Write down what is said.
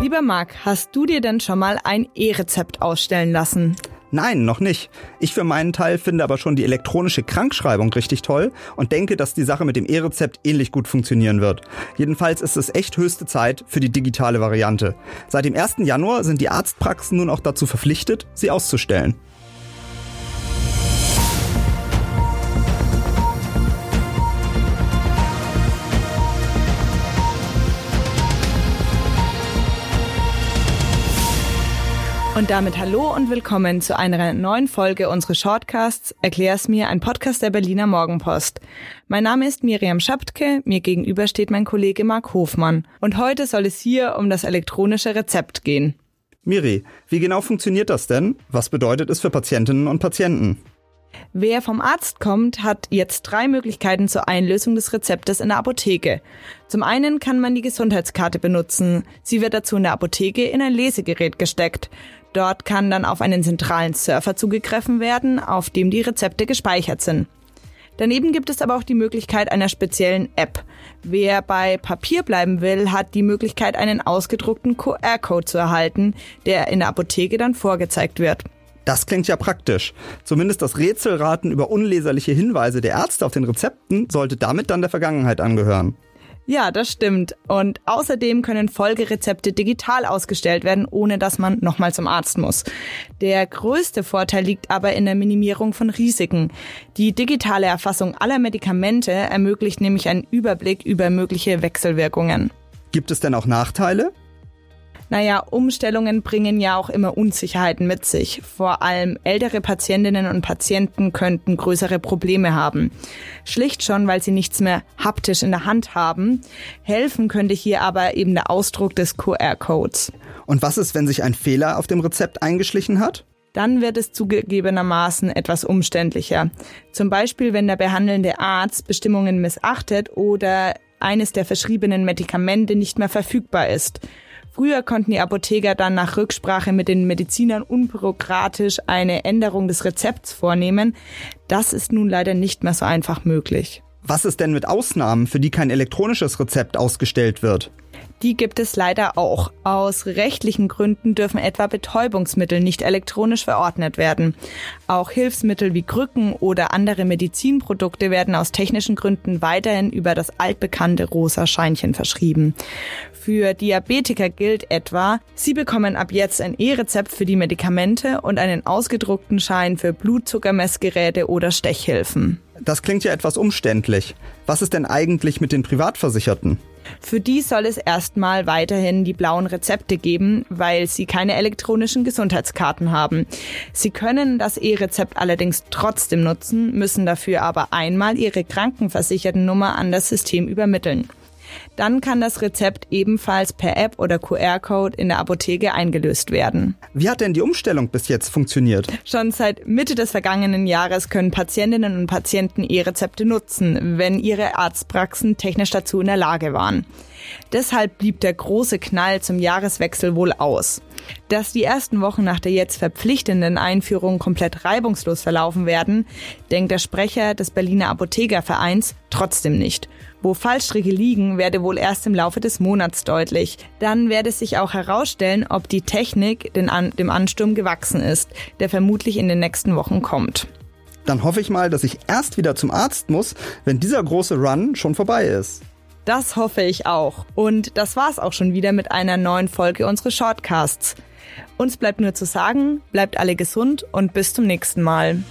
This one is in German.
Lieber Marc, hast du dir denn schon mal ein E-Rezept ausstellen lassen? Nein, noch nicht. Ich für meinen Teil finde aber schon die elektronische Krankschreibung richtig toll und denke, dass die Sache mit dem E-Rezept ähnlich gut funktionieren wird. Jedenfalls ist es echt höchste Zeit für die digitale Variante. Seit dem 1. Januar sind die Arztpraxen nun auch dazu verpflichtet, sie auszustellen. Und damit hallo und willkommen zu einer neuen Folge unseres Shortcasts Erklär's mir, ein Podcast der Berliner Morgenpost. Mein Name ist Miriam Schaptke, mir gegenüber steht mein Kollege Marc Hofmann. Und heute soll es hier um das elektronische Rezept gehen. Miri, wie genau funktioniert das denn? Was bedeutet es für Patientinnen und Patienten? Wer vom Arzt kommt, hat jetzt drei Möglichkeiten zur Einlösung des Rezeptes in der Apotheke. Zum einen kann man die Gesundheitskarte benutzen. Sie wird dazu in der Apotheke in ein Lesegerät gesteckt. Dort kann dann auf einen zentralen Surfer zugegriffen werden, auf dem die Rezepte gespeichert sind. Daneben gibt es aber auch die Möglichkeit einer speziellen App. Wer bei Papier bleiben will, hat die Möglichkeit, einen ausgedruckten QR-Code zu erhalten, der in der Apotheke dann vorgezeigt wird. Das klingt ja praktisch. Zumindest das Rätselraten über unleserliche Hinweise der Ärzte auf den Rezepten sollte damit dann der Vergangenheit angehören. Ja, das stimmt. Und außerdem können Folgerezepte digital ausgestellt werden, ohne dass man nochmal zum Arzt muss. Der größte Vorteil liegt aber in der Minimierung von Risiken. Die digitale Erfassung aller Medikamente ermöglicht nämlich einen Überblick über mögliche Wechselwirkungen. Gibt es denn auch Nachteile? Naja, Umstellungen bringen ja auch immer Unsicherheiten mit sich. Vor allem ältere Patientinnen und Patienten könnten größere Probleme haben. Schlicht schon, weil sie nichts mehr haptisch in der Hand haben. Helfen könnte hier aber eben der Ausdruck des QR-Codes. Und was ist, wenn sich ein Fehler auf dem Rezept eingeschlichen hat? dann wird es zugegebenermaßen etwas umständlicher. Zum Beispiel, wenn der behandelnde Arzt Bestimmungen missachtet oder eines der verschriebenen Medikamente nicht mehr verfügbar ist. Früher konnten die Apotheker dann nach Rücksprache mit den Medizinern unbürokratisch eine Änderung des Rezepts vornehmen. Das ist nun leider nicht mehr so einfach möglich. Was ist denn mit Ausnahmen, für die kein elektronisches Rezept ausgestellt wird? Die gibt es leider auch. Aus rechtlichen Gründen dürfen etwa Betäubungsmittel nicht elektronisch verordnet werden. Auch Hilfsmittel wie Krücken oder andere Medizinprodukte werden aus technischen Gründen weiterhin über das altbekannte rosa Scheinchen verschrieben. Für Diabetiker gilt etwa, sie bekommen ab jetzt ein E-Rezept für die Medikamente und einen ausgedruckten Schein für Blutzuckermessgeräte oder Stechhilfen. Das klingt ja etwas umständlich. Was ist denn eigentlich mit den Privatversicherten? Für die soll es erstmal weiterhin die blauen Rezepte geben, weil sie keine elektronischen Gesundheitskarten haben. Sie können das E-Rezept allerdings trotzdem nutzen, müssen dafür aber einmal ihre Krankenversichertennummer an das System übermitteln. Dann kann das Rezept ebenfalls per App oder QR-Code in der Apotheke eingelöst werden. Wie hat denn die Umstellung bis jetzt funktioniert? Schon seit Mitte des vergangenen Jahres können Patientinnen und Patienten E-Rezepte nutzen, wenn ihre Arztpraxen technisch dazu in der Lage waren. Deshalb blieb der große Knall zum Jahreswechsel wohl aus. Dass die ersten Wochen nach der jetzt verpflichtenden Einführung komplett reibungslos verlaufen werden, denkt der Sprecher des Berliner Apothekervereins trotzdem nicht. Wo Fallstricke liegen, werde wohl erst im Laufe des Monats deutlich. Dann werde sich auch herausstellen, ob die Technik dem Ansturm gewachsen ist, der vermutlich in den nächsten Wochen kommt. Dann hoffe ich mal, dass ich erst wieder zum Arzt muss, wenn dieser große Run schon vorbei ist. Das hoffe ich auch. Und das war's auch schon wieder mit einer neuen Folge unseres Shortcasts. Uns bleibt nur zu sagen, bleibt alle gesund und bis zum nächsten Mal.